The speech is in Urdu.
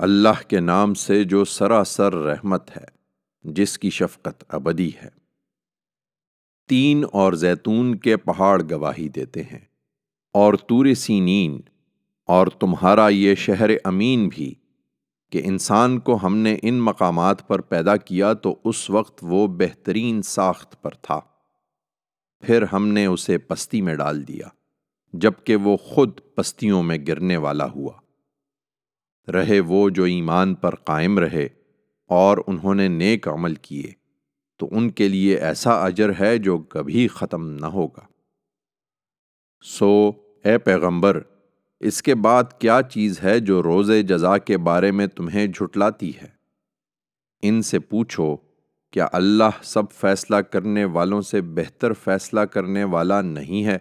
اللہ کے نام سے جو سراسر رحمت ہے، جس کی شفقت ابدی ہے۔ تین اور زیتون کے پہاڑ گواہی دیتے ہیں، اور تور سینین، اور تمہارا یہ شہر امین بھی، کہ انسان کو ہم نے ان مقامات پر پیدا کیا تو اس وقت وہ بہترین ساخت پر تھا۔ پھر ہم نے اسے پستی میں ڈال دیا، جبکہ وہ خود پستیوں میں گرنے والا ہوا۔ رہے وہ جو ایمان پر قائم رہے اور انہوں نے نیک عمل کیے، تو ان کے لیے ایسا اجر ہے جو کبھی ختم نہ ہوگا۔ سو، اے پیغمبر، اس کے بعد کیا چیز ہے جو روز جزا کے بارے میں تمہیں جھٹلاتی ہے؟ ان سے پوچھو، کیا اللہ سب فیصلہ کرنے والوں سے بہتر فیصلہ کرنے والا نہیں ہے؟